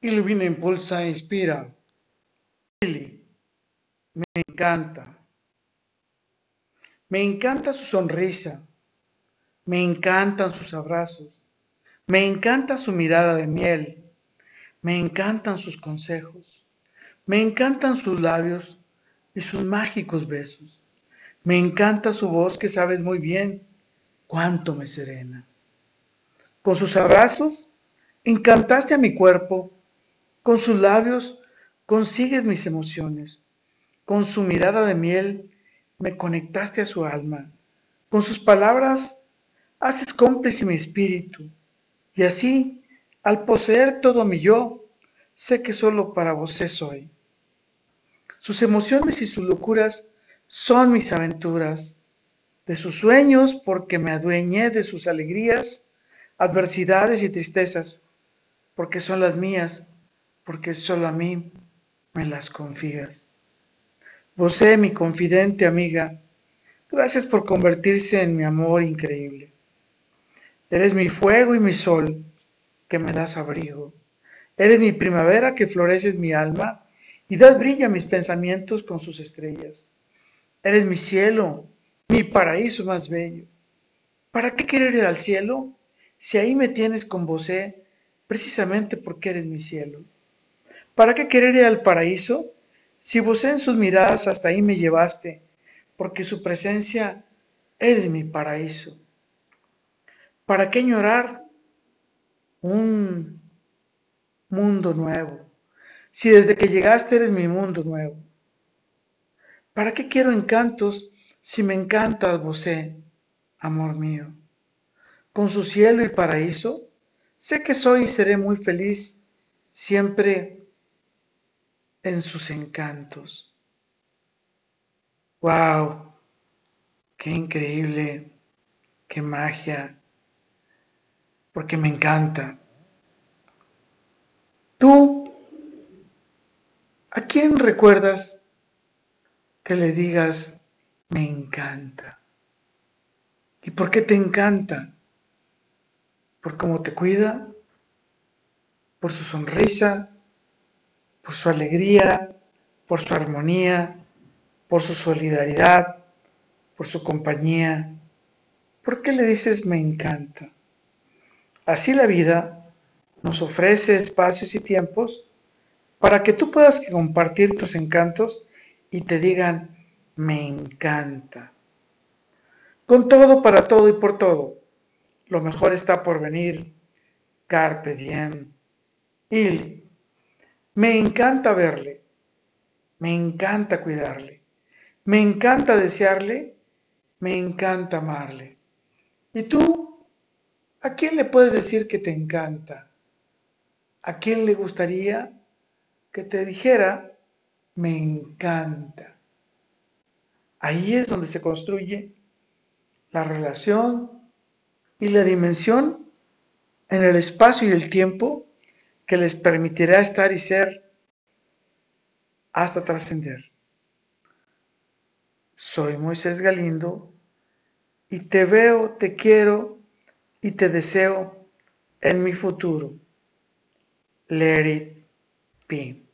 Ilumina, impulsa, inspira. Lili, me encanta. Me encanta su sonrisa. Me encantan sus abrazos. Me encanta su mirada de miel. Me encantan sus consejos. Me encantan sus labios y sus mágicos besos. Me encanta su voz que sabes muy bien cuánto me serena. Con sus abrazos encantaste a mi cuerpo. Con sus labios consigues mis emociones. Con su mirada de miel me conectaste a su alma. Con sus palabras haces cómplice mi espíritu. Y así, al poseer todo mi yo, sé que solo para vos soy. Sus emociones y sus locuras son mis aventuras, de sus sueños porque me adueñé de sus alegrías, adversidades y tristezas, porque son las mías, porque solo a mí me las confías. Vos mi confidente amiga, gracias por convertirse en mi amor increíble. Eres mi fuego y mi sol, que me das abrigo. Eres mi primavera que floreces mi alma y das brillo a mis pensamientos con sus estrellas. Eres mi cielo, mi paraíso más bello. ¿Para qué querer ir al cielo si ahí me tienes con vos, precisamente porque eres mi cielo? ¿Para qué querer ir al paraíso si vos en sus miradas hasta ahí me llevaste? Porque su presencia eres mi paraíso. ¿Para qué llorar un mundo nuevo? Si desde que llegaste eres mi mundo nuevo. ¿Para qué quiero encantos si me encantas vosé, amor mío? Con su cielo y paraíso, sé que soy y seré muy feliz siempre en sus encantos. ¡Wow! ¡Qué increíble! ¡Qué magia! porque me encanta. Tú, ¿a quién recuerdas que le digas, me encanta? ¿Y por qué te encanta? ¿Por cómo te cuida? ¿Por su sonrisa? ¿Por su alegría? ¿Por su armonía? ¿Por su solidaridad? ¿Por su compañía? ¿Por qué le dices me encanta? Así la vida nos ofrece espacios y tiempos para que tú puedas compartir tus encantos y te digan, me encanta. Con todo, para todo y por todo, lo mejor está por venir. Carpe diem. Y me encanta verle, me encanta cuidarle, me encanta desearle, me encanta amarle. ¿Y tú? ¿A quién le puedes decir que te encanta? ¿A quién le gustaría que te dijera, me encanta? Ahí es donde se construye la relación y la dimensión en el espacio y el tiempo que les permitirá estar y ser hasta trascender. Soy Moisés Galindo y te veo, te quiero y te deseo en mi futuro. Let it be.